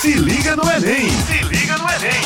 Se liga no Enem! Se liga no Enem!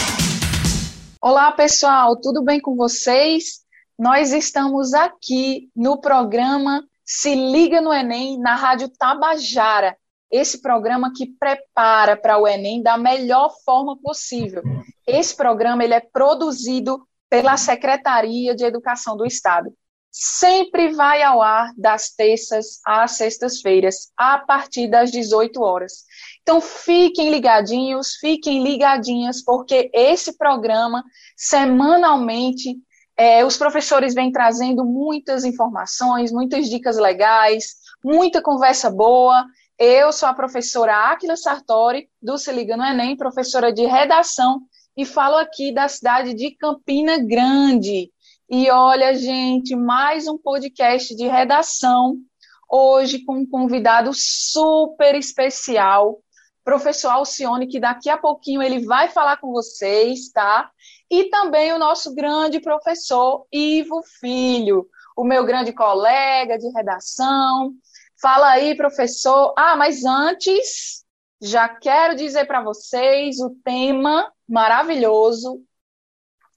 Olá, pessoal, tudo bem com vocês? Nós estamos aqui no programa Se Liga no Enem, na Rádio Tabajara. Esse programa que prepara para o Enem da melhor forma possível. Esse programa ele é produzido pela Secretaria de Educação do Estado sempre vai ao ar das terças às sextas-feiras, a partir das 18 horas. Então fiquem ligadinhos, fiquem ligadinhas, porque esse programa, semanalmente, é, os professores vêm trazendo muitas informações, muitas dicas legais, muita conversa boa. Eu sou a professora Áquila Sartori, do Se Liga no Enem, professora de redação, e falo aqui da cidade de Campina Grande. E olha, gente, mais um podcast de redação, hoje com um convidado super especial, professor Alcione, que daqui a pouquinho ele vai falar com vocês, tá? E também o nosso grande professor Ivo Filho, o meu grande colega de redação. Fala aí, professor. Ah, mas antes, já quero dizer para vocês o tema maravilhoso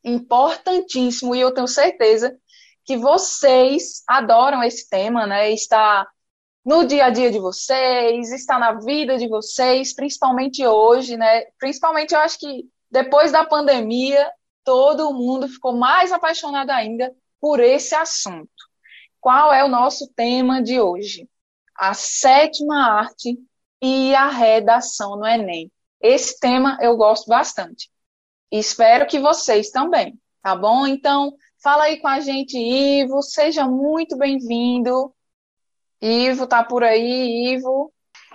importantíssimo e eu tenho certeza que vocês adoram esse tema, né? Está no dia a dia de vocês, está na vida de vocês, principalmente hoje, né? Principalmente eu acho que depois da pandemia, todo mundo ficou mais apaixonado ainda por esse assunto. Qual é o nosso tema de hoje? A sétima arte e a redação no Enem. Esse tema eu gosto bastante. Espero que vocês também, tá bom? Então, fala aí com a gente, Ivo. Seja muito bem-vindo. Ivo tá por aí, Ivo.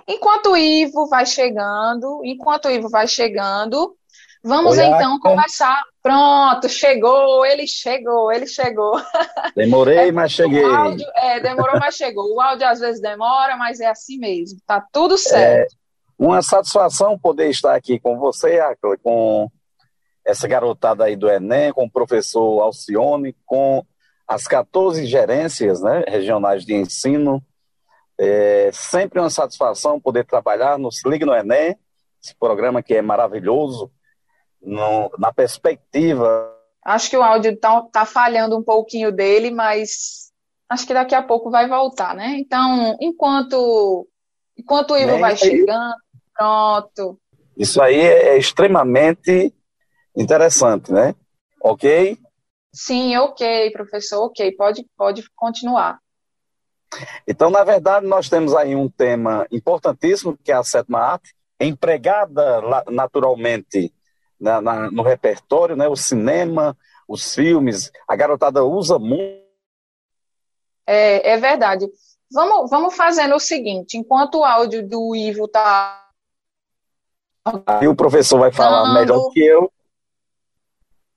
Enquanto o Ivo vai chegando, enquanto o Ivo vai chegando, vamos Oi, então começar. Pronto, chegou, ele chegou, ele chegou. Demorei, é, mas cheguei. Áudio, é, demorou, mas chegou. O áudio às vezes demora, mas é assim mesmo. Tá tudo certo. É, uma satisfação poder estar aqui com você, com essa garotada aí do Enem, com o professor Alcione, com as 14 gerências né, regionais de ensino. É sempre uma satisfação poder trabalhar no Se Liga no Enem, esse programa que é maravilhoso, no, na perspectiva. Acho que o áudio está tá falhando um pouquinho dele, mas acho que daqui a pouco vai voltar, né? Então, enquanto, enquanto o Ivo vai chegando, pronto. Isso aí é extremamente interessante, né? Ok? Sim, ok, professor, ok, pode, pode continuar. Então, na verdade, nós temos aí um tema importantíssimo, que é a sétima arte, empregada naturalmente na, na, no repertório, né? O cinema, os filmes, a garotada usa muito. É, é verdade. Vamos, vamos fazendo o seguinte, enquanto o áudio do Ivo está... E o professor vai falar melhor que eu.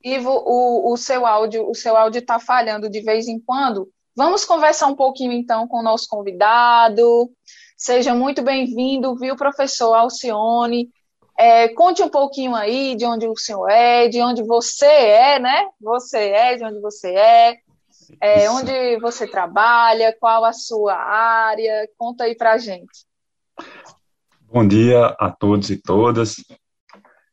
Ivo, o, o seu áudio, o seu áudio está falhando de vez em quando. Vamos conversar um pouquinho então com o nosso convidado. Seja muito bem-vindo, viu, professor Alcione? É, conte um pouquinho aí de onde o senhor é, de onde você é, né? Você é, de onde você é, é onde você trabalha, qual a sua área. Conta aí pra gente. Bom dia a todos e todas.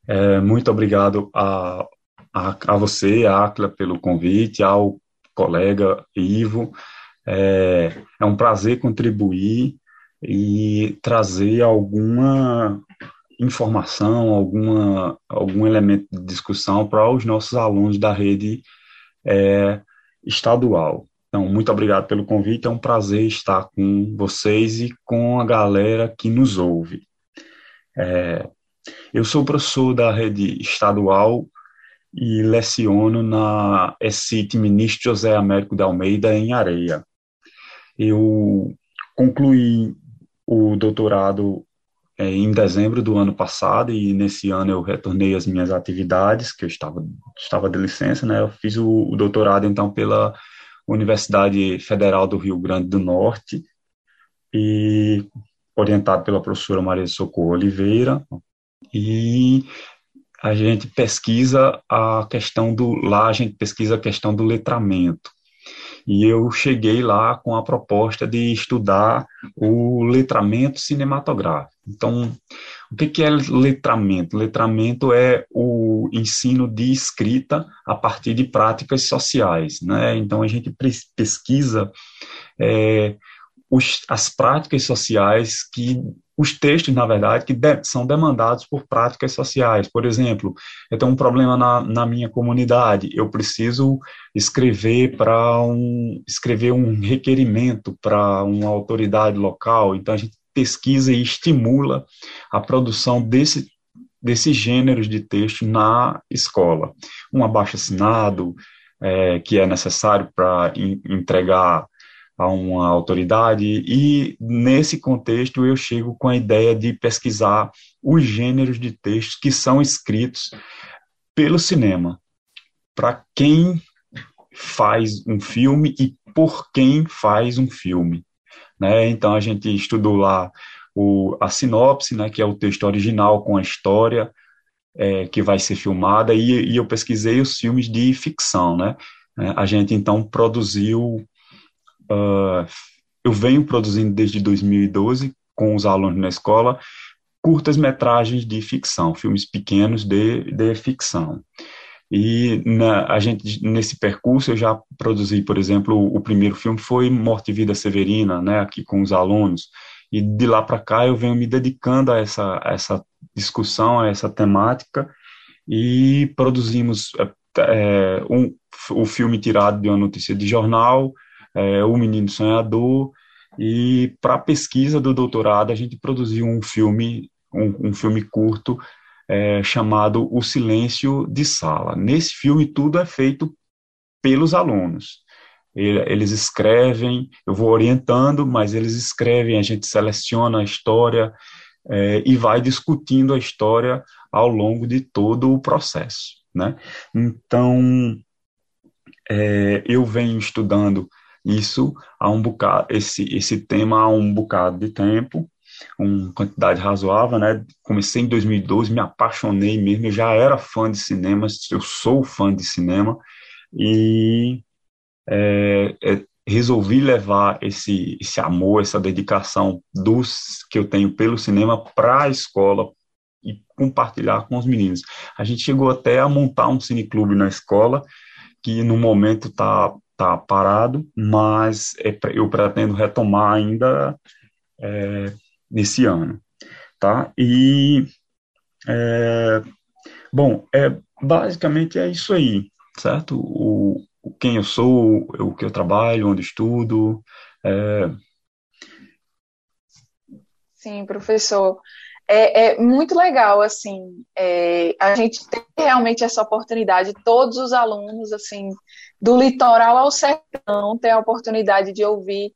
É, muito obrigado a, a, a você, Acla, pelo convite, ao colega Ivo. É, é um prazer contribuir e trazer alguma informação, alguma, algum elemento de discussão para os nossos alunos da rede é, estadual. Então, muito obrigado pelo convite, é um prazer estar com vocês e com a galera que nos ouve. É, eu sou professor da rede estadual e leciono na ECIT Ministro José Américo de Almeida, em Areia. Eu concluí o doutorado é, em dezembro do ano passado e nesse ano eu retornei às minhas atividades, que eu estava, estava de licença, né? Eu fiz o, o doutorado, então, pela Universidade Federal do Rio Grande do Norte e orientado pela professora Maria Socorro Oliveira, e a gente pesquisa a questão do lá a gente pesquisa a questão do letramento e eu cheguei lá com a proposta de estudar o letramento cinematográfico. Então, O que, é letramento? Letramento é o ensino de escrita a partir de práticas sociais, né? Então a gente pesquisa é, os, as práticas sociais que os textos, na verdade, que de, são demandados por práticas sociais. Por exemplo, eu tenho um problema na, na minha comunidade, eu preciso escrever para um escrever um requerimento para uma autoridade local. Então a gente pesquisa e estimula a produção desse desses gêneros de texto na escola. Um abaixo-assinado é, que é necessário para entregar a uma autoridade, e nesse contexto eu chego com a ideia de pesquisar os gêneros de textos que são escritos pelo cinema, para quem faz um filme e por quem faz um filme. Né? Então a gente estudou lá o, a sinopse, né, que é o texto original com a história é, que vai ser filmada, e, e, eu pesquisei os filmes de ficção. Né? A gente então produziu Uh, eu venho produzindo desde 2012 com os alunos na escola curtas metragens de ficção, filmes pequenos de, de ficção. E na, a gente nesse percurso eu já produzi, por exemplo, o, o primeiro filme foi Morte e Vida Severina, né, aqui com os alunos. E de lá para cá eu venho me dedicando a essa, a essa discussão, a essa temática, e produzimos é, um, o filme tirado de uma notícia de jornal, é, O Menino Sonhador, e para a pesquisa do doutorado a gente produziu um filme, um, um filme curto é, chamado O Silêncio de Sala. Nesse filme tudo é feito pelos alunos. Eles escrevem, eu vou orientando, mas eles escrevem, a gente seleciona a história é, e vai discutindo a história ao longo de todo o processo. Né? Então, é, eu venho estudando isso há um bocado, esse, esse tema há um bocado de tempo, uma quantidade razoável, né? Comecei em 2012, me apaixonei mesmo, eu já era fã de cinema, eu sou fã de cinema, e é, é, resolvi levar esse, esse amor, essa dedicação dos que eu tenho pelo cinema para a escola e compartilhar com os meninos. A gente chegou até a montar um cineclube na escola, que no momento está tá parado, mas é, eu pretendo retomar ainda é, nesse ano, tá? E é, bom, é basicamente é isso aí, certo? O, o quem eu sou, o que eu trabalho, onde estudo. É... Sim, professor. É, é, muito legal, assim, é, a gente tem realmente essa oportunidade, todos os alunos, assim, do litoral ao sertão, ter a oportunidade de ouvir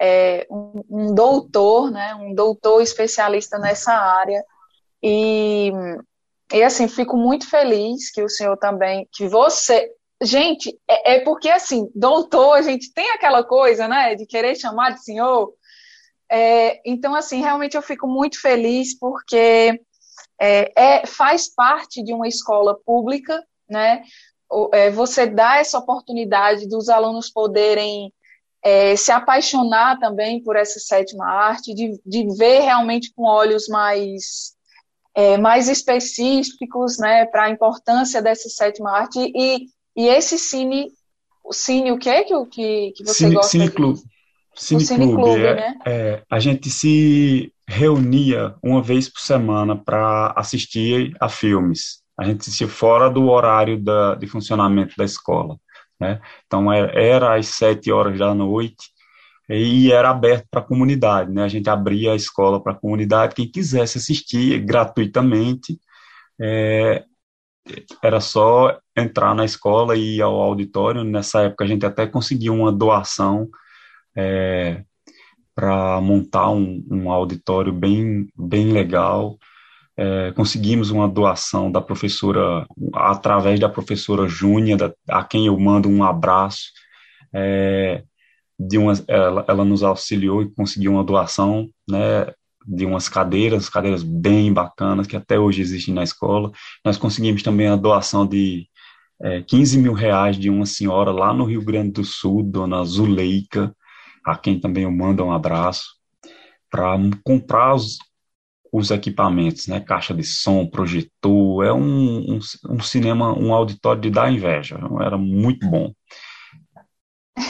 é, um, um, doutor, né, um doutor especialista nessa área, e, e, assim, fico muito feliz que o senhor também, que você, gente, é, é porque, assim, doutor, a gente tem aquela coisa, né, de querer chamar de senhor, é, então, assim, realmente eu fico muito feliz porque é, é, faz parte de uma escola pública, né? É, você dá essa oportunidade dos alunos poderem é, se apaixonar também por essa sétima arte, de, de ver realmente com olhos mais é, mais específicos, né, para a importância dessa sétima arte e, e esse cine, o cine o que que, que você cine, gosta? Cine Clube. Cineclube, é, né? É, a gente se reunia uma vez por semana para assistir a filmes. A gente assistia fora do horário da, de funcionamento da escola. Né? Então, é, era às sete horas da noite e era aberto para a comunidade. Né? A gente abria a escola para a comunidade, quem quisesse assistir gratuitamente, é, era só entrar na escola e ir ao auditório. Nessa época, a gente até conseguia uma doação é, para montar um, um, auditório bem, bem legal. É, conseguimos uma doação da professora, através da professora Júnia, a quem eu mando um abraço. É, de umas, ela, ela nos auxiliou e conseguiu uma doação né, de umas cadeiras, cadeiras bem bacanas, que até hoje existem na escola. Nós conseguimos também a doação de é, 15 mil reais de uma senhora lá no Rio Grande do Sul, dona Zuleika, a quem também eu mando um abraço, para comprar os, os equipamentos, né? Caixa de som, projetor, é um, um, um cinema, um auditório de dar inveja. Era muito bom.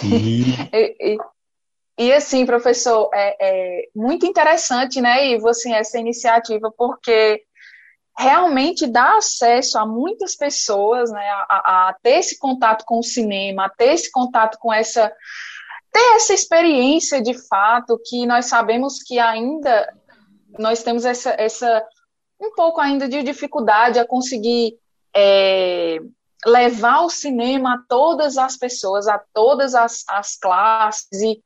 E, e, e, e assim, professor, é, é, muito interessante, né, Ivo, assim, essa iniciativa, porque realmente dá acesso a muitas pessoas, né, a, a, ter esse contato com o cinema, a ter esse contato com essa ter essa experiência de fato que nós sabemos que ainda nós temos essa, essa um pouco ainda de dificuldade a conseguir é, levar o cinema a todas as pessoas, a todas as, as classes e,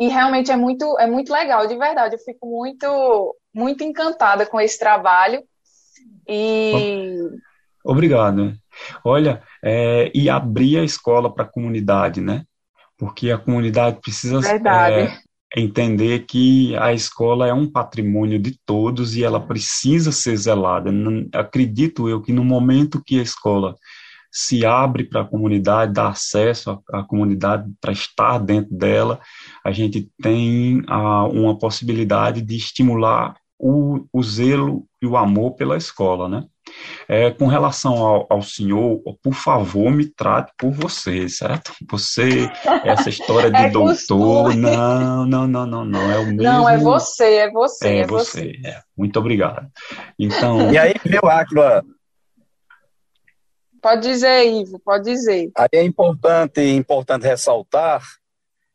e realmente é muito é muito legal, de verdade. Eu fico muito muito encantada com esse trabalho e obrigado. Olha, é, e abrir a escola para a comunidade, né? Porque a comunidade precisa é, entender que a escola é um patrimônio de todos e ela precisa ser zelada. Acredito eu que no momento que a escola se abre para a comunidade, dá acesso à, à comunidade para estar dentro dela, a gente tem a, uma possibilidade de estimular o, o zelo e o amor pela escola, né? É, com relação ao, ao, senhor, por favor, me trate por você, certo? Você, essa história de é doutor, costume. não, não, não, não, não, é o mesmo. Não, é você, é você, é, é você. você. É. Muito obrigado. Então. E aí, meu Aquila? Pode dizer, Ivo, pode dizer. Aí é importante, importante ressaltar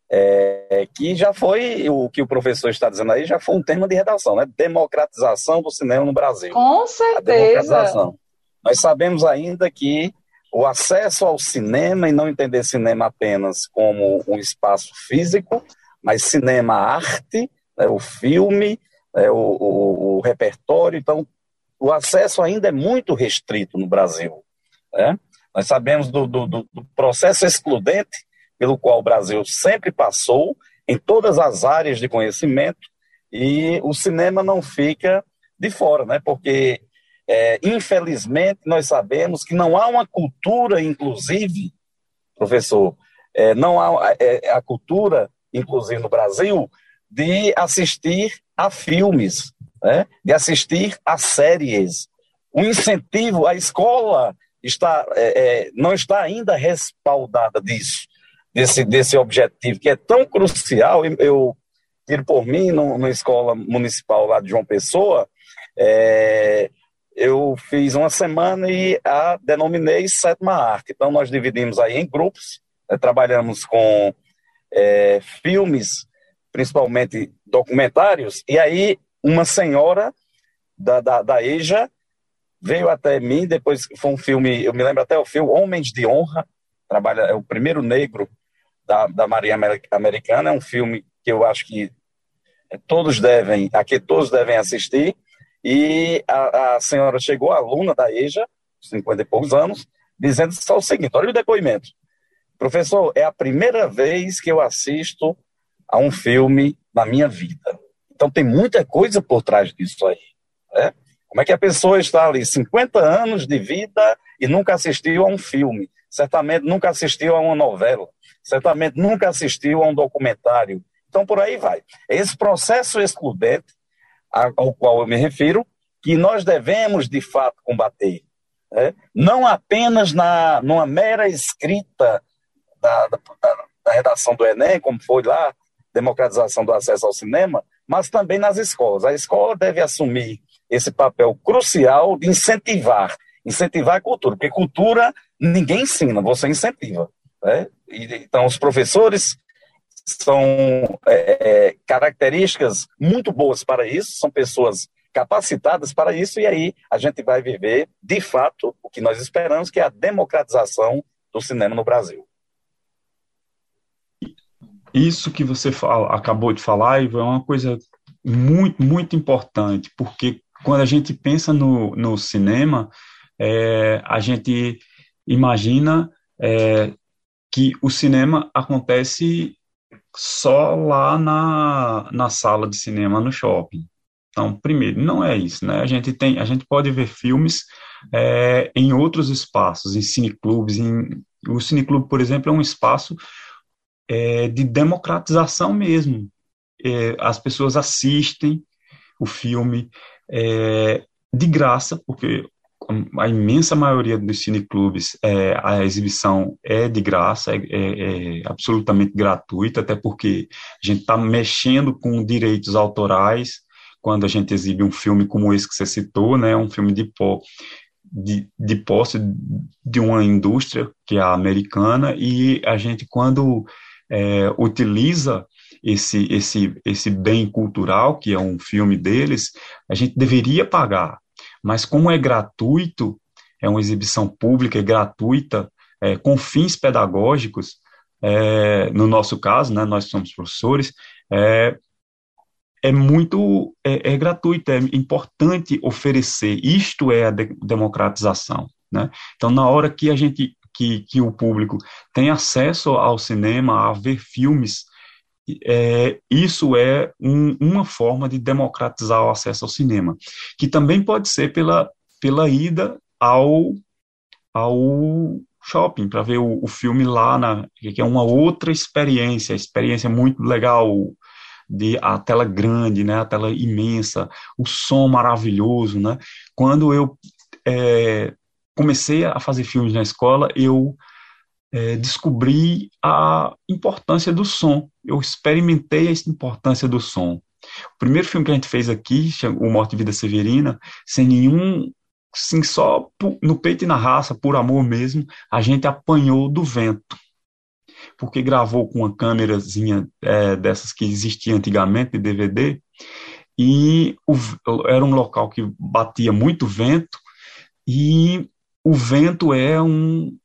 é, que já foi o que o professor está dizendo aí, já foi um tema de redação, né? Democratização do cinema no Brasil. Com certeza. Nós sabemos ainda que o acesso ao cinema e não entender cinema apenas como um espaço físico, mas cinema arte, né, o filme, né, o, o, o, repertório. Então, o acesso ainda é muito restrito no Brasil. Né? Nós sabemos do, do, do processo excludente pelo qual o Brasil sempre passou em todas as áreas de conhecimento e o cinema não fica de fora, né? Porque é, infelizmente nós sabemos que não há uma cultura, inclusive, professor, é, não há é, a cultura, inclusive no Brasil, de assistir a filmes, né? de assistir a séries. O incentivo, a escola está, é, é, não está ainda respaldada disso desse, desse objetivo, que é tão crucial. Eu tiro por mim, numa escola municipal lá de João Pessoa, é, eu fiz uma semana e a denominei Sétima Arte. Então, nós dividimos aí em grupos, né, trabalhamos com é, filmes, principalmente documentários, e aí uma senhora da, da, da EJA veio até mim, depois foi um filme, eu me lembro até o filme Homens de Honra, trabalha, é o primeiro negro da, da Marinha Americana. É um filme que eu acho que todos devem, aqui todos devem assistir. E a, a senhora chegou, aluna da EJA, 50 e poucos anos, dizendo só o seguinte: olha o depoimento. Professor, é a primeira vez que eu assisto a um filme na minha vida. Então tem muita coisa por trás disso aí. Né? Como é que a pessoa está ali, 50 anos de vida e nunca assistiu a um filme? Certamente nunca assistiu a uma novela certamente nunca assistiu a um documentário. Então, por aí vai. Esse processo excludente ao qual eu me refiro, que nós devemos, de fato, combater. Né? Não apenas na, numa mera escrita da, da, da redação do Enem, como foi lá, democratização do acesso ao cinema, mas também nas escolas. A escola deve assumir esse papel crucial de incentivar, incentivar a cultura, porque cultura ninguém ensina, você incentiva. Né? então, os professores são é, é, características muito boas para isso, são pessoas capacitadas para isso, e aí a gente vai viver, de fato, o que nós esperamos, que é a democratização do cinema no Brasil. Isso que você fala, acabou de falar, Ivo, é uma coisa muito, muito importante, porque quando a gente pensa no, no cinema, é, a gente imagina é, que o cinema acontece só lá na, na sala de cinema no shopping. Então, primeiro, não é isso, né? A gente tem, a gente pode ver filmes é, em outros espaços, em cineclubes, em, o cineclube, por exemplo, é um espaço é, de democratização mesmo. É, as pessoas assistem o filme é, de graça, porque a imensa maioria dos cineclubes, é, a exibição é de graça, é, é, é absolutamente gratuita, até porque a gente está mexendo com direitos autorais quando a gente exibe um filme como esse que você citou, né, um filme de, pó, de, de posse de uma indústria que é a americana, e a gente, quando é, utiliza esse, esse, esse bem cultural, que é um filme deles, a gente deveria pagar mas como é gratuito, é uma exibição pública, é gratuita, é, com fins pedagógicos, é, no nosso caso, né, nós somos professores, é, é muito, é, é, gratuito, é importante oferecer, isto é a de, democratização, né? Então, na hora que a gente, que, que o público tem acesso ao cinema, a ver filmes é, isso é um, uma forma de democratizar o acesso ao cinema, que também pode ser pela, pela ida ao, ao shopping para ver o, o, filme lá, na, que é uma outra experiência, experiência muito legal de a tela grande, né, a tela imensa, o som maravilhoso, né. Quando eu é, comecei a fazer filmes na escola, eu é, descobri a importância do som. Eu experimentei a importância do som. O primeiro filme que a gente fez aqui, O Morte e Vida Severina, sem nenhum, sim, só no peito e na raça, por amor mesmo, a gente apanhou do vento. Porque gravou com uma câmerazinha é, dessas que existia antigamente, de DVD, e o, era um local que batia muito vento, e o vento é um,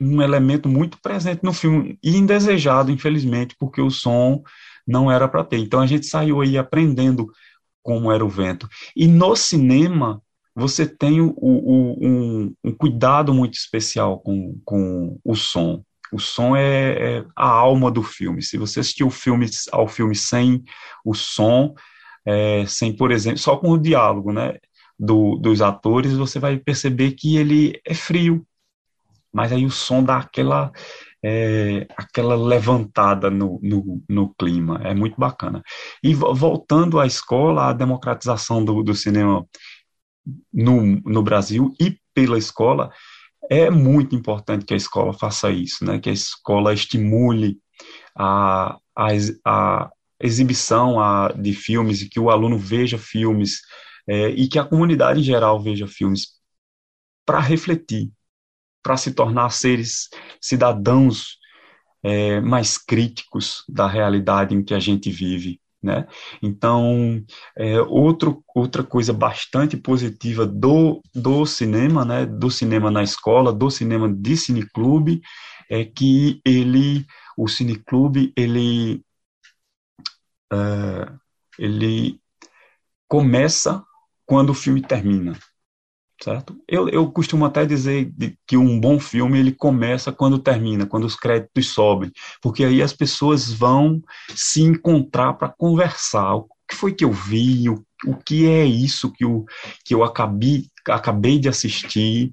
um elemento muito presente no filme e indesejado, infelizmente, porque o som não era para ter. Então a gente saiu aí aprendendo como era o vento. E no cinema você tem o, o, um, um, cuidado muito especial com, com o som. O som é, é, a alma do filme. Se você assistir o filme, ao filme sem o som, é, sem, por exemplo, só com o diálogo, né, do, dos atores, você vai perceber que ele é frio, mas aí o som dá aquela, é, aquela levantada no, no, no, clima, é muito bacana. E voltando à escola, a democratização do, do cinema no, no Brasil e pela escola, é muito importante que a escola faça isso, né? que a escola estimule a, a, a exibição a, de filmes e que o aluno veja filmes é, e que a comunidade em geral veja filmes para refletir, para se tornar seres cidadãos é, mais críticos da realidade em que a gente vive. Né? Então, é, outro, outra coisa bastante positiva do, do cinema, né, do cinema na escola, do cinema de cineclube, é que ele, o cineclube, ele, é, ele começa quando o filme termina certo? Eu, eu costumo até dizer que um bom filme ele começa quando termina, quando os créditos sobem, porque aí as pessoas vão se encontrar para conversar. O que foi que eu vi? O, o que é isso que eu, que eu acabei, acabei de assistir?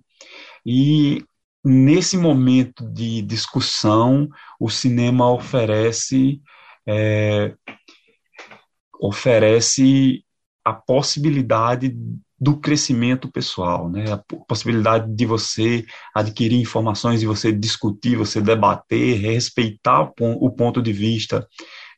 E nesse momento de discussão, o cinema oferece é, oferece a possibilidade do crescimento pessoal, né? A possibilidade de você adquirir informações, de você discutir, você debater, respeitar o ponto de vista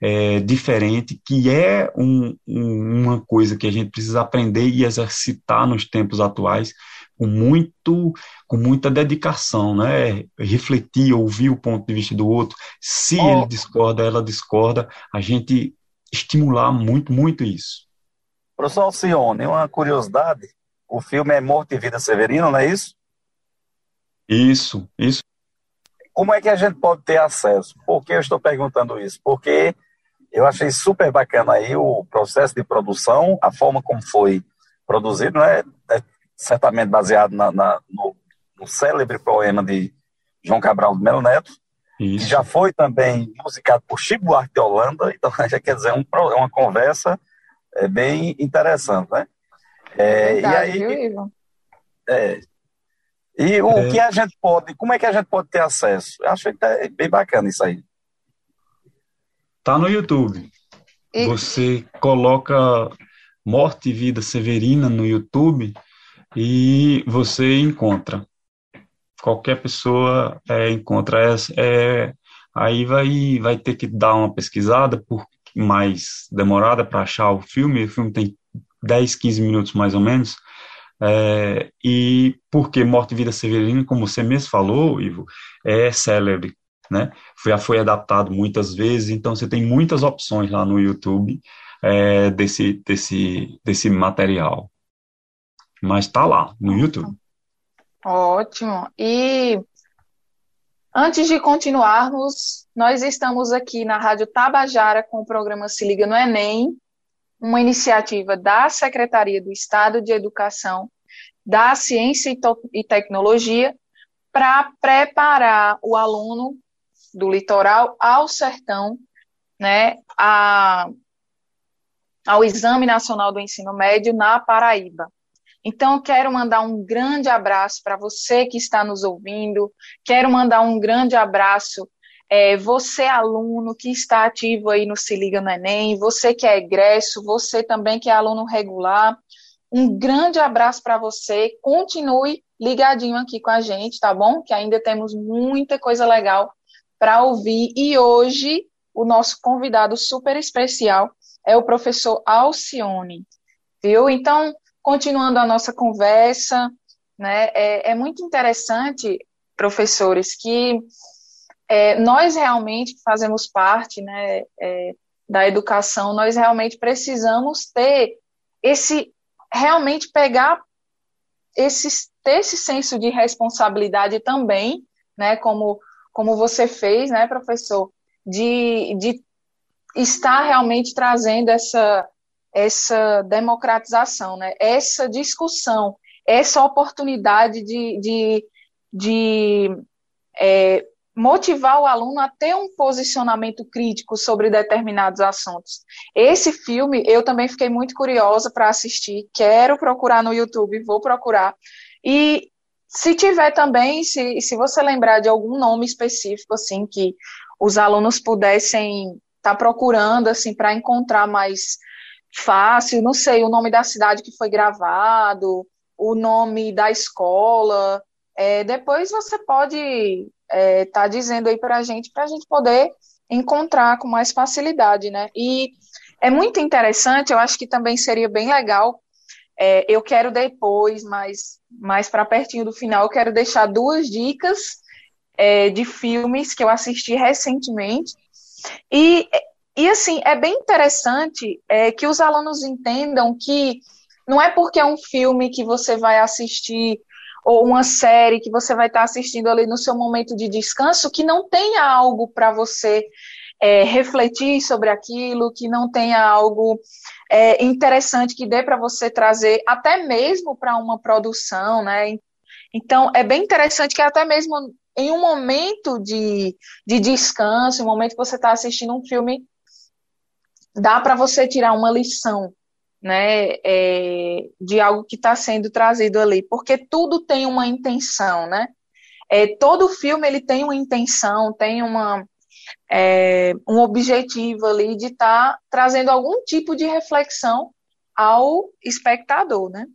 é, diferente, que é um, um, uma coisa que a gente precisa aprender e exercitar nos tempos atuais com muito com muita dedicação, né? Refletir, ouvir o ponto de vista do outro. Se oh. ele discorda, ela discorda, a gente estimular muito, muito isso. Professor Alcione, uma curiosidade, o filme é Morte e Vida Severino, não é isso? Isso, isso. Como é que a gente pode ter acesso? Por que eu estou perguntando isso? Porque eu achei super bacana aí o processo de produção, a forma como foi produzido, né? É certamente baseado na, na no, no, célebre poema de João Cabral de Melo Neto, Isso. que já foi também musicado por Chico Buarque de Holanda, então já quer dizer um, uma conversa é bem interessante, né? É, Verdade, e aí, viu, é, e o é. que a gente pode, como é que a gente pode ter acesso? Eu acho que é bem bacana isso aí. Tá no YouTube. E... Você coloca Morte e Vida Severina no YouTube e você encontra. Qualquer pessoa é, encontra essa. É, aí vai, vai ter que dar uma pesquisada por mais demorada para achar o filme. O filme tem 10, 15 minutos mais ou menos. É, e porque Morte e Vida Severina, como você mesmo falou, Ivo, é célebre, né? Já foi adaptado muitas vezes, então você tem muitas opções lá no YouTube é, desse, desse, desse material. Mas está lá, no YouTube. Ótimo. E antes de continuarmos, nós estamos aqui na Rádio Tabajara com o programa Se Liga no Enem, uma iniciativa da Secretaria do Estado de Educação, da Ciência e Tecnologia, para preparar o aluno do litoral ao sertão, né, a, ao Exame Nacional do Ensino Médio na Paraíba. Então, quero mandar um grande abraço para você que está nos ouvindo, quero mandar um grande abraço é, você, aluno que está ativo aí no Se Liga no Enem, você que é egresso, você também que é aluno regular, um grande abraço para você. Continue ligadinho aqui com a gente, tá bom? Que ainda temos muita coisa legal para ouvir. E hoje, o nosso convidado super especial é o professor Alcione, viu? Então, continuando a nossa conversa, né, é, é muito interessante, professores, que é, nós realmente fazemos parte né, é, da educação, nós realmente precisamos ter esse, realmente pegar esse, ter esse senso de responsabilidade também, né, como, como você fez, né, professor, de, de estar realmente trazendo essa, essa democratização, né, essa discussão, essa oportunidade de, de, de é, motivar o aluno a ter um posicionamento crítico sobre determinados assuntos. Esse filme eu também fiquei muito curiosa para assistir, quero procurar no YouTube, vou procurar. E se tiver também, se, se você lembrar de algum nome específico assim que os alunos pudessem estar tá procurando assim para encontrar mais fácil, não sei, o nome da cidade que foi gravado, o nome da escola, é, depois você pode estar é, tá dizendo aí para a gente, para a gente poder encontrar com mais facilidade, né? E é muito interessante, eu acho que também seria bem legal. É, eu quero depois, mais, mais para pertinho do final, eu quero deixar duas dicas é, de filmes que eu assisti recentemente. E, e assim, é bem interessante é, que os alunos entendam que não é porque é um filme que você vai assistir ou uma série que você vai estar assistindo ali no seu momento de descanso, que não tenha algo para você é, refletir sobre aquilo, que não tenha algo é, interessante que dê para você trazer, até mesmo para uma produção, né? Então, é bem interessante que até mesmo em um momento de, de descanso, um momento que você está assistindo um filme, dá para você tirar uma lição né, é, de algo que está sendo trazido ali, porque tudo tem uma intenção, né? É, todo filme ele tem uma intenção, tem uma, é, um objetivo ali de estar tá trazendo algum tipo de reflexão ao espectador, né?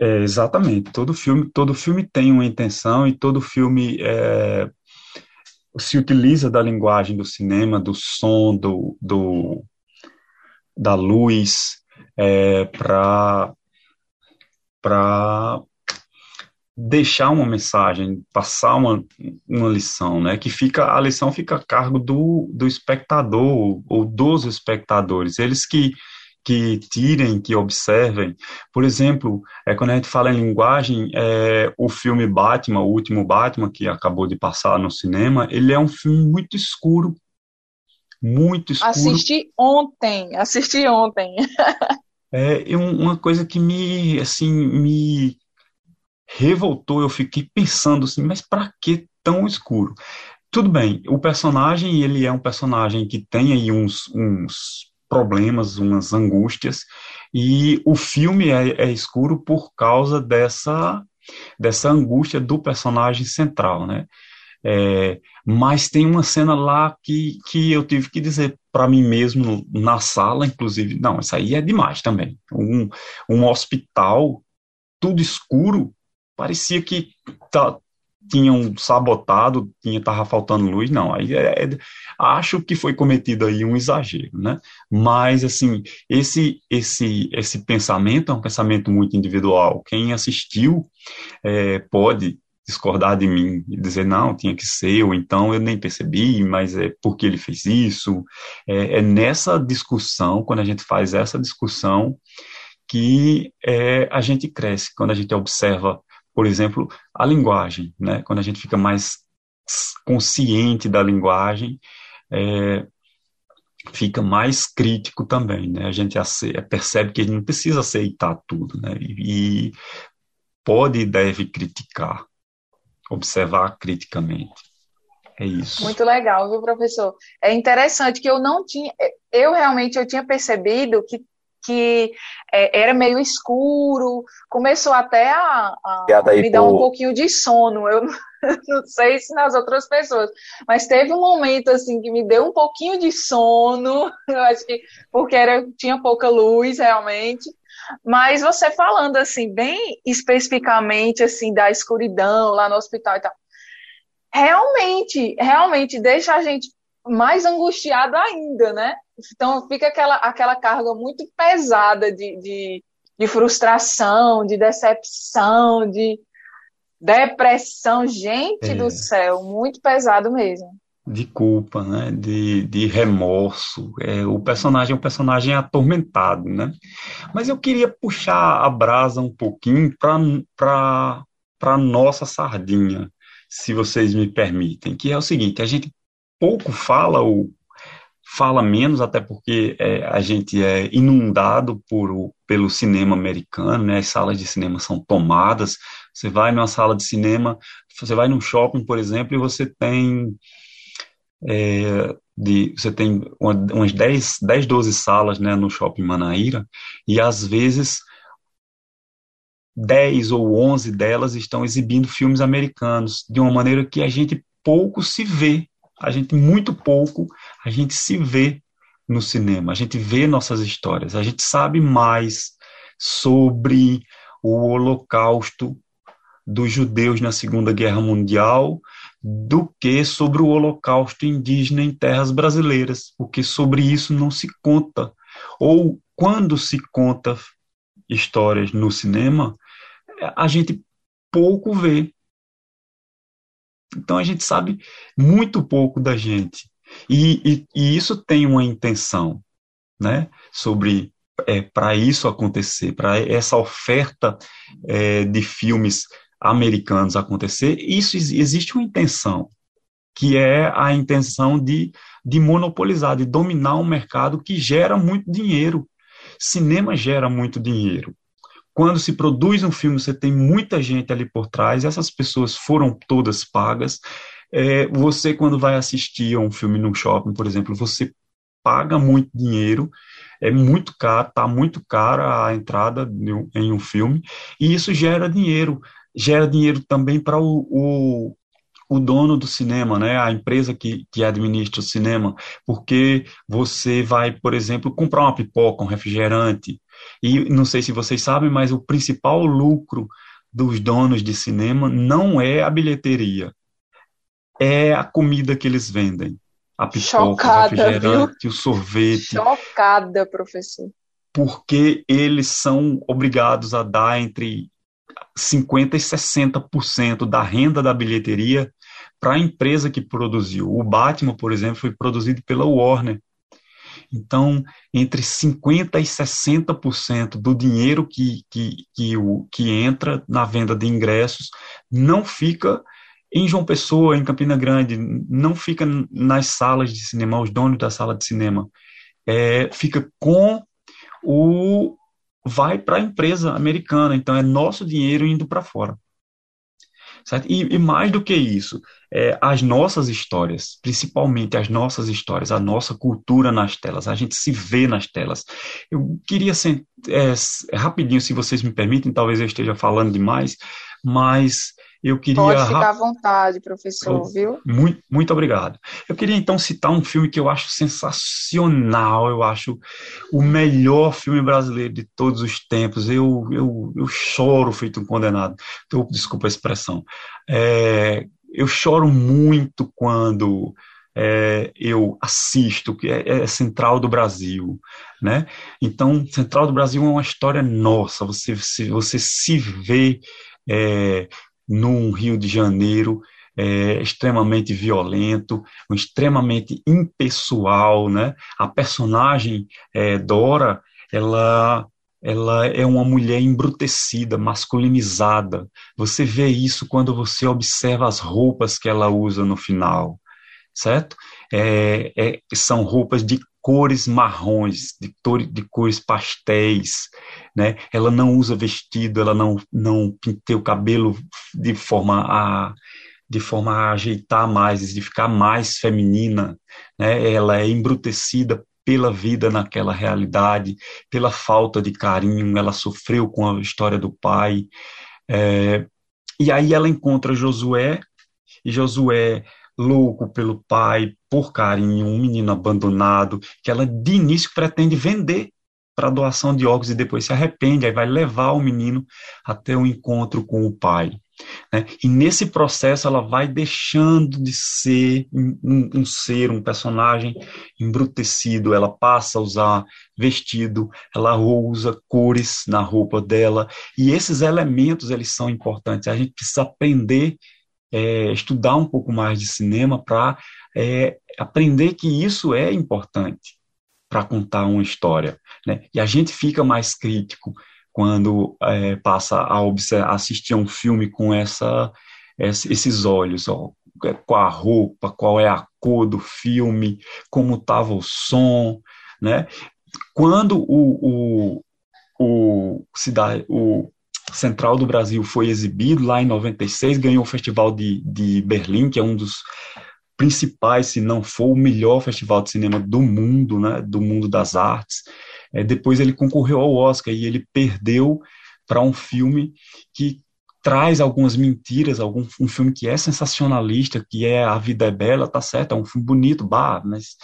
É, exatamente. Todo filme, todo filme tem uma intenção e todo filme é, se utiliza da linguagem do cinema, do som, do, do da luz, é, para para deixar uma mensagem, passar uma, uma lição, né? Que fica a lição fica a cargo do, do espectador ou dos espectadores, eles que que tirem, que observem. Por exemplo, é, quando a gente fala em linguagem, é, o filme Batman, o último Batman, que acabou de passar no cinema, ele é um filme muito escuro. Muito escuro. Assisti ontem, assisti ontem. É uma coisa que me, assim, me revoltou. Eu fiquei pensando assim, mas para que tão escuro? Tudo bem, o personagem, ele é um personagem que tem aí uns, uns problemas, umas angústias, e o filme é, é escuro por causa dessa, dessa angústia do personagem central, né? É, mas tem uma cena lá que, que eu tive que dizer para mim mesmo na sala, inclusive, não, isso aí é demais também. Um, um hospital, tudo escuro, parecia que tá, tinham sabotado, tinha tava faltando luz, não. Aí é, é, acho que foi cometido aí um exagero, né? Mas assim, esse esse esse pensamento é um pensamento muito individual. Quem assistiu é, pode discordar de mim e dizer não, tinha que ser, ou então eu nem percebi, mas é porque ele fez isso. É, é nessa discussão, quando a gente faz essa discussão, que é, a gente cresce, quando a gente observa, por exemplo, a linguagem, né? quando a gente fica mais consciente da linguagem, é, fica mais crítico também, né? A gente percebe que a gente não precisa aceitar tudo, né? E, e pode e deve criticar, observar criticamente. É isso. Muito legal, viu, professor? É interessante que eu não tinha, eu realmente eu tinha percebido que, que é, era meio escuro, começou até a, a me dar um pouquinho de sono. Eu não sei se nas outras pessoas, mas teve um momento assim que me deu um pouquinho de sono, eu acho que porque era, tinha pouca luz realmente. Mas você falando assim, bem especificamente assim da escuridão lá no hospital e tal, realmente, realmente deixa a gente mais angustiado ainda, né? Então fica aquela, aquela carga muito pesada de, de, de frustração, de decepção, de depressão. Gente é. do céu, muito pesado mesmo de culpa, né? de, de remorso. É, o personagem é um personagem atormentado, né? Mas eu queria puxar a brasa um pouquinho para a nossa sardinha, se vocês me permitem, que é o seguinte, a gente pouco fala ou fala menos, até porque é, a gente é inundado por, pelo cinema americano, né? As salas de cinema são tomadas. Você vai numa sala de cinema, você vai num shopping, por exemplo, e você tem é, de, você tem uma, umas 10, 10, 12 salas né, no Shopping Manaíra, e às vezes 10 ou 11 delas estão exibindo filmes americanos, de uma maneira que a gente pouco se vê, a gente muito pouco, a gente se vê no cinema, a gente vê nossas histórias, a gente sabe mais sobre o Holocausto dos judeus na Segunda Guerra Mundial do que sobre o holocausto indígena em terras brasileiras, porque sobre isso não se conta. Ou quando se conta histórias no cinema, a gente pouco vê. Então a gente sabe muito pouco da gente. E, e, e isso tem uma intenção, né? Sobre é, para isso acontecer, para essa oferta é, de filmes americanos acontecer, isso existe uma intenção, que é a intenção de, de monopolizar, de dominar um mercado que gera muito dinheiro. Cinema gera muito dinheiro. Quando se produz um filme, você tem muita gente ali por trás, essas pessoas foram todas pagas. É, você, quando vai assistir a um filme no shopping, por exemplo, você paga muito dinheiro, é muito caro, está muito cara a entrada em um filme, e isso gera dinheiro gera dinheiro também para o, o, o, dono do cinema, né, a empresa que, que administra o cinema, porque você vai, por exemplo, comprar uma pipoca, um refrigerante, e não sei se vocês sabem, mas o principal lucro dos donos de cinema não é a bilheteria, é a comida que eles vendem. A pipoca, Chocada, o refrigerante, viu? o sorvete. Chocada, professor. Porque eles são obrigados a dar entre 50% e 60% da renda da bilheteria para a empresa que produziu. O Batman, por exemplo, foi produzido pela Warner. Então, entre 50% e 60% do dinheiro que, que, que, o, que entra na venda de ingressos não fica em João Pessoa, em Campina Grande, não fica nas salas de cinema, os donos da sala de cinema. É, fica com o, vai para a empresa americana, então é nosso dinheiro indo para fora. E, e, mais do que isso, é, as nossas histórias, principalmente as nossas histórias, a nossa cultura nas telas, a gente se vê nas telas. Eu queria, é, rapidinho, se vocês me permitem, talvez eu esteja falando demais, mas eu queria. Pode ficar à vontade, professor, oh, viu? Muito, muito obrigado. Eu queria então citar um filme que eu acho sensacional, eu acho o melhor filme brasileiro de todos os tempos. Eu, eu, eu choro feito um condenado. Eu, desculpa a expressão. É, eu choro muito quando é, eu assisto, que é, é, Central do Brasil, né? Então, Central do Brasil é uma história nossa, você, se, você se vê é, num Rio de Janeiro é, extremamente violento, extremamente impessoal, né? A personagem é, Dora, ela ela é uma mulher embrutecida, masculinizada. Você vê isso quando você observa as roupas que ela usa no final certo? É, é, são roupas de cores marrons, de, de cores pastéis, né? Ela não usa vestido, ela não não pintou o cabelo de forma a de forma a ajeitar mais, de ficar mais feminina, né? Ela é embrutecida pela vida naquela realidade, pela falta de carinho, ela sofreu com a história do pai, é, e aí ela encontra Josué, e Josué louco pelo pai, por carinho, um menino abandonado, que ela de início pretende vender para doação de órgãos e depois se arrepende, aí vai levar o menino até o encontro com o pai. Né? E nesse processo ela vai deixando de ser um, um, ser, um personagem embrutecido, ela passa a usar vestido, ela usa cores na roupa dela, e esses elementos eles são importantes, a gente precisa aprender é, estudar um pouco mais de cinema para é, aprender que isso é importante para contar uma história. Né? E a gente fica mais crítico quando é, passa a observar, assistir a um filme com essa, esses olhos, ó, qual a roupa, qual é a cor do filme, como estava o som, né? Quando o, o, o, cidade, o Central do Brasil foi exibido lá em 96, ganhou o Festival de, de Berlim, que é um dos principais, se não for o melhor festival de cinema do mundo, né, do mundo das artes. É, depois ele concorreu ao Oscar e ele perdeu para um filme que traz algumas mentiras, algum um filme que é sensacionalista, que é A Vida é Bela, tá certo, é um filme bonito, bah, mas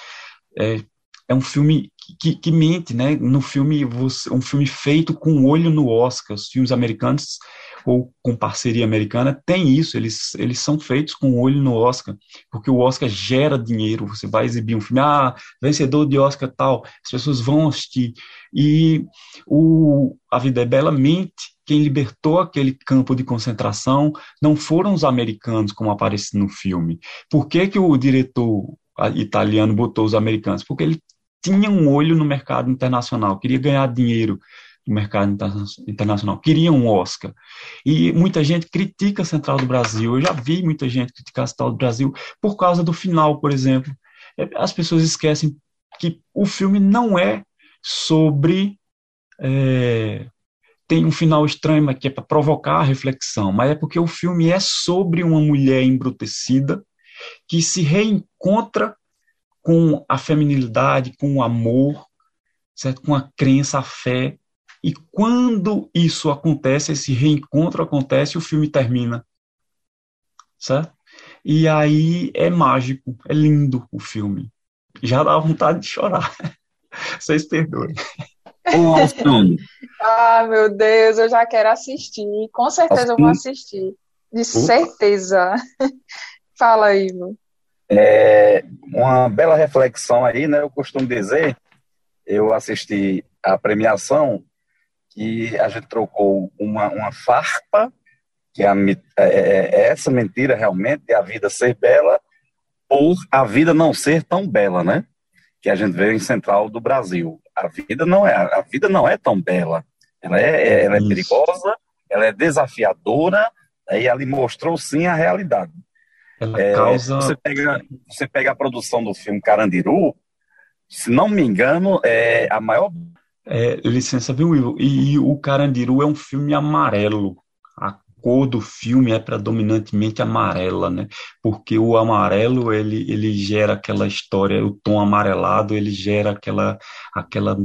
é, é um filme que, que, mente, né? No filme, um filme feito com o olho no Oscar. Os filmes americanos ou com parceria americana tem isso. Eles, eles são feitos com o olho no Oscar, porque o Oscar gera dinheiro. Você vai exibir um filme, ah, vencedor de Oscar tal, as pessoas vão assistir. E o A Vida é Bela mente. Quem libertou aquele campo de concentração não foram os americanos, como aparece no filme. Por que, que o diretor italiano botou os americanos? Porque ele tinha um olho no mercado internacional, queria ganhar dinheiro no mercado internacional, queria um Oscar. E muita gente critica a Central do Brasil. Eu já vi muita gente criticar a Central do Brasil por causa do final, por exemplo. É, as pessoas esquecem que o filme não é sobre. É, tem um final estranho, mas que é para provocar a reflexão, mas é porque o filme é sobre uma mulher embrutecida que se reencontra com a feminilidade, com o amor, certo? com a crença, a fé. E quando isso acontece, esse reencontro acontece, o filme termina. Certo? E aí é mágico, é lindo o filme. Já dá vontade de chorar. Vocês perdoem. ah, meu Deus, eu já quero assistir. Com certeza eu vou assistir. De certeza. Fala, Ivo. É, uma bela reflexão aí, né? Eu costumo dizer, eu assisti a premiação que a gente trocou uma, uma farpa, que é, a, é, é, é essa mentira realmente, de a vida ser bela, por a vida não ser tão bela, né? Que a gente vê em Central do Brasil. A vida não é, a vida não é tão bela. Ela é, ela é perigosa, ela é desafiadora, e ela mostrou sim a realidade. Ela é, causa. Você pega, você pega a produção do filme Carandiru, se não me engano, é a maior. É, licença, viu, Will? E, o Carandiru é um filme amarelo. A cor do filme é predominantemente amarela, né? Porque o amarelo ele, ele gera aquela história, o tom amarelado ele gera aquela, aquela,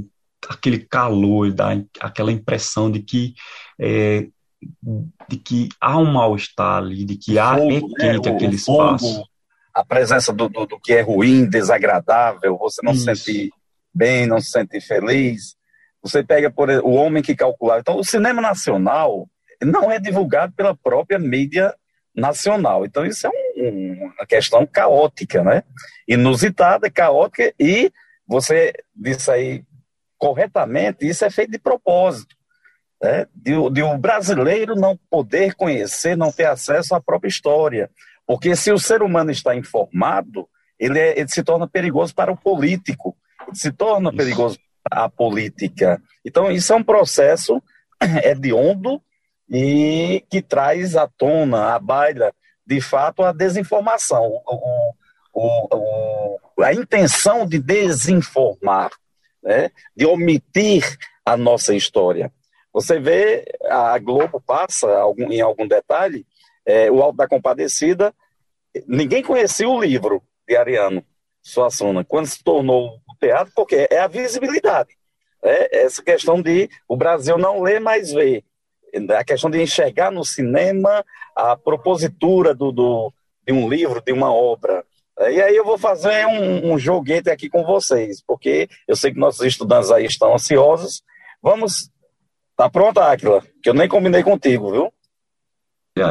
aquele calor, dá aquela impressão de que é, de que há um mal-estar ali, de que há, fogo, é quente né? aquele espaço. a presença do, do, do, que é ruim, desagradável, você não Isso. se sente bem, não se sente feliz. Você pega, por o homem que calculava. Então, o cinema nacional não é divulgado pela própria mídia nacional. Então, isso é um, uma questão caótica, né? Inusitada, caótica, e você disse aí corretamente, isso é feito de propósito. Né? De, de o brasileiro não poder conhecer, não ter acesso à própria história. Porque se o ser humano está informado, ele, é, ele se torna perigoso para o político, ele se torna perigoso para a política. Então, isso é um processo hediondo e que traz à tona, à baila, de fato, a desinformação, o, o, o, a intenção de desinformar, né? de omitir a nossa história. Você vê, a Globo passa em algum detalhe, é, o Alto da Compadecida, ninguém conhecia o livro de Ariano Suassuna, quando se tornou o teatro, porque é a visibilidade. É essa questão de o Brasil não lê, mais vê a questão de enxergar no cinema a propositura do, do, de um livro, de uma obra. E aí eu vou fazer um, um joguete aqui com vocês, porque eu sei que nossos estudantes aí estão ansiosos. Vamos. Tá pronta, Aquila? Que eu nem combinei contigo, viu?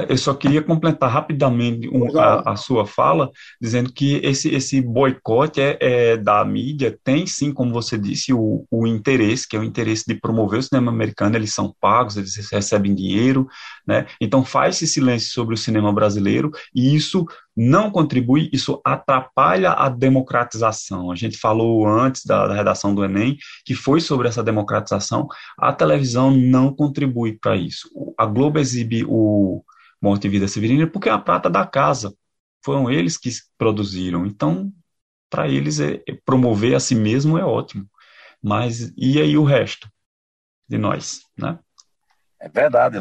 Eu só queria completar rapidamente um, a, a, sua fala, dizendo que esse, esse boicote é, é, da mídia tem sim, como você disse, o, o interesse, que é o interesse de promover o cinema americano, eles são pagos, eles recebem dinheiro, né? Então faz-se silêncio sobre o cinema brasileiro e isso não contribui, isso atrapalha a democratização. A gente falou antes da, da redação do Enem que foi sobre essa democratização. A televisão não contribui para isso. A Globo exibe o Morte e Vida Severina, porque é a prata da casa. Foram eles que produziram. Então, para eles, é, é, promover a si mesmo é ótimo. Mas e aí o resto de nós, né? É verdade.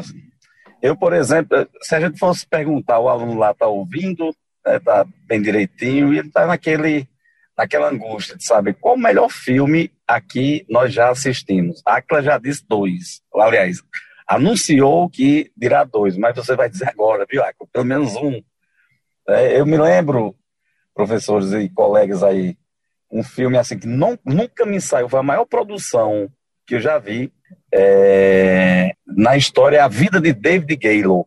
Eu, por exemplo, se a gente fosse perguntar, o aluno lá está ouvindo, está né, bem direitinho, e ele está naquele, naquela angústia de saber qual o melhor filme aqui nós já assistimos. A Acla já disse dois. Aliás, anunciou que dirá dois, mas você vai dizer agora, viu, pelo menos um. É, eu me lembro, professores e colegas aí, um filme assim que não, nunca me saiu, foi a maior produção que eu já vi é, na história, A Vida de David Gale.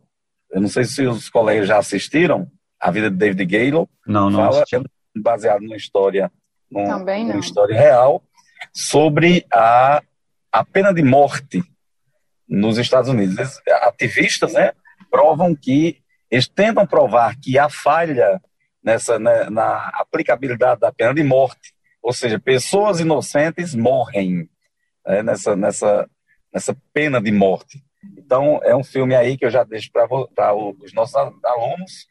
Eu não sei se os colegas já assistiram A Vida de David Gale. Não, não Fala, assisti. baseado numa história, num, Também não. numa história real, sobre a, a pena de morte nos Estados Unidos. Eles, ativistas né, provam que, eles tentam provar que há falha nessa, né, na aplicabilidade da pena de morte, ou seja, pessoas inocentes morrem né, nessa, nessa, nessa pena de morte. Então, é um filme aí que eu já deixo para os nossos alunos,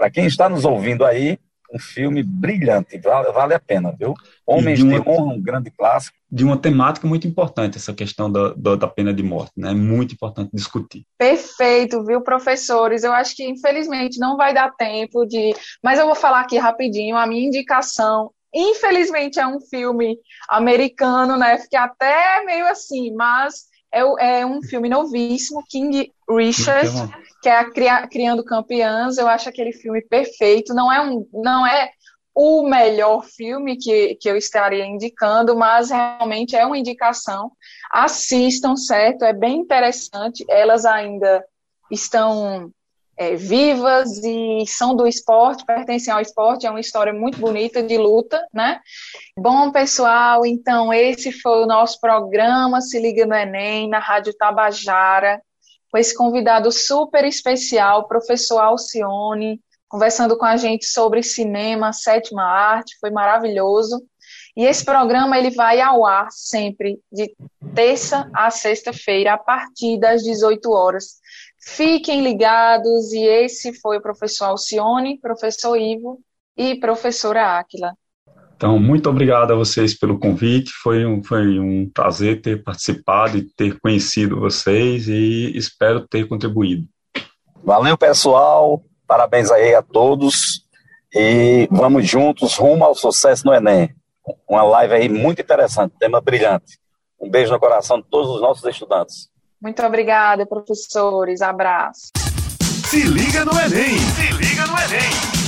para quem está nos ouvindo aí, um filme brilhante, vale, vale a pena, viu? Homens de, uma, de Honra, um grande clássico. De uma temática muito importante, essa questão da, da, da, pena de morte, né? É muito importante discutir. Perfeito, viu, professores? Eu acho que, infelizmente, não vai dar tempo de... Mas eu vou falar aqui rapidinho, a minha indicação Infelizmente é um filme americano, né? Fiquei até meio assim, mas é, é um filme novíssimo, King Richard, que é a Criando Campeãs. Eu acho aquele filme perfeito. Não é um, não é o melhor filme que, que eu estaria indicando, mas realmente é uma indicação. Assistam, certo? É bem interessante. Elas ainda estão é, vivas e são do esporte, pertencem ao esporte, é uma história muito bonita de luta, né? Bom, pessoal, então esse foi o nosso programa Se Liga no Enem, na Rádio Tabajara, com esse convidado super especial, professor Alcione, conversando com a gente sobre cinema, sétima arte, foi maravilhoso. E esse programa ele vai ao ar sempre de terça a sexta-feira, a partir das 18 horas. Fiquem ligados, e esse foi o professor Alcione, professor Ivo e professora Áquila. Então, muito obrigado a vocês pelo convite. Foi um, foi um prazer ter participado e ter conhecido vocês e espero ter contribuído. Valeu, pessoal. Parabéns aí a todos. E vamos juntos rumo ao sucesso no Enem. Uma live aí muito interessante, tema brilhante. Um beijo no coração de todos os nossos estudantes. Muito obrigada, professores. Abraço. Se liga no Enem! Se liga no Enem!